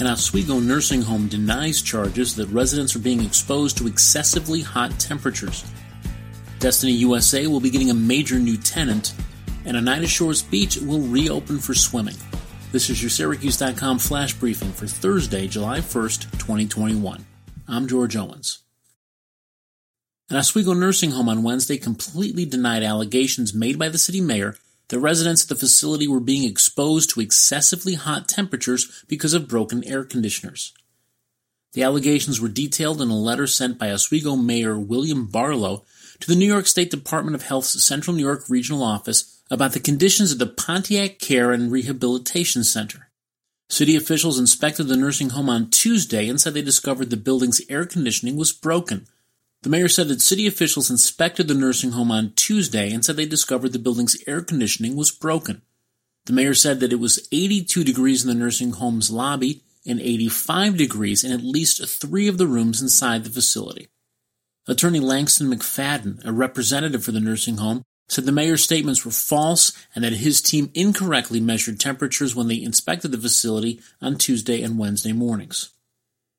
An Oswego nursing home denies charges that residents are being exposed to excessively hot temperatures. Destiny USA will be getting a major new tenant, and Oneida Shores Beach will reopen for swimming. This is your Syracuse.com flash briefing for Thursday, July 1st, 2021. I'm George Owens. An Oswego nursing home on Wednesday completely denied allegations made by the city mayor that residents at the facility were being exposed to excessively hot temperatures because of broken air conditioners. The allegations were detailed in a letter sent by Oswego Mayor William Barlow to the New York State Department of Health's Central New York Regional Office about the conditions at the Pontiac Care and Rehabilitation Center. City officials inspected the nursing home on Tuesday and said they discovered the building's air conditioning was broken. The mayor said that city officials inspected the nursing home on Tuesday and said they discovered the building's air conditioning was broken. The mayor said that it was 82 degrees in the nursing home's lobby and 85 degrees in at least three of the rooms inside the facility. Attorney Langston McFadden, a representative for the nursing home, said the mayor's statements were false and that his team incorrectly measured temperatures when they inspected the facility on Tuesday and Wednesday mornings.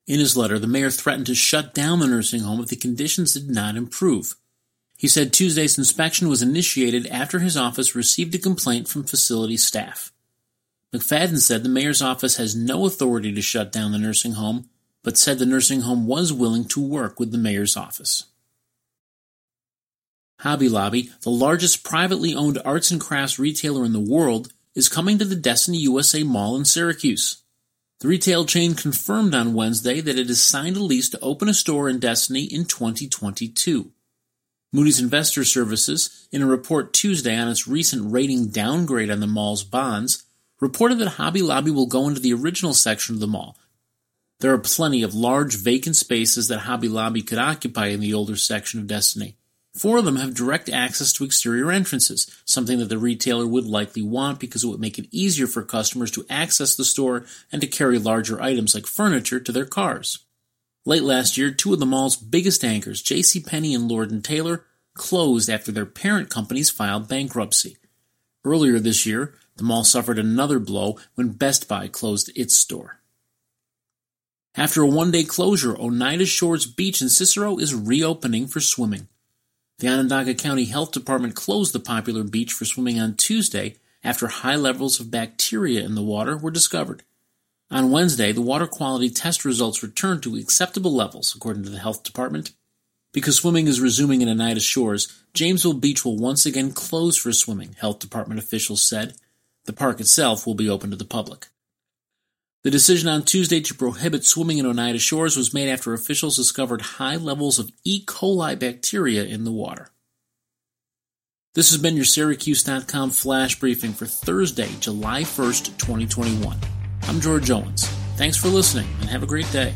In his letter, the mayor threatened to shut down the nursing home if the conditions did not improve. He said Tuesday's inspection was initiated after his office received a complaint from facility staff. McFadden said the mayor's office has no authority to shut down the nursing home, but said the nursing home was willing to work with the mayor's office. Hobby Lobby, the largest privately owned arts and crafts retailer in the world, is coming to the Destiny USA Mall in Syracuse. The retail chain confirmed on Wednesday that it has signed a lease to open a store in Destiny in 2022. Moody's Investor Services, in a report Tuesday on its recent rating downgrade on the mall's bonds, reported that Hobby Lobby will go into the original section of the mall. There are plenty of large vacant spaces that Hobby Lobby could occupy in the older section of Destiny. Four of them have direct access to exterior entrances, something that the retailer would likely want because it would make it easier for customers to access the store and to carry larger items like furniture to their cars. Late last year, two of the mall's biggest anchors, JCPenney and Lord & Taylor, closed after their parent companies filed bankruptcy. Earlier this year, the mall suffered another blow when Best Buy closed its store. After a one-day closure, Oneida Shores Beach in Cicero is reopening for swimming. The Onondaga County Health Department closed the popular beach for swimming on Tuesday after high levels of bacteria in the water were discovered. On Wednesday, the water quality test results returned to acceptable levels, according to the health department. Because swimming is resuming in Oneida Shores, Jamesville Beach will once again close for swimming, health department officials said. The park itself will be open to the public. The decision on Tuesday to prohibit swimming in Oneida Shores was made after officials discovered high levels of E. coli bacteria in the water. This has been your Syracuse.com flash briefing for Thursday, July 1st, 2021. I'm George Owens. Thanks for listening and have a great day.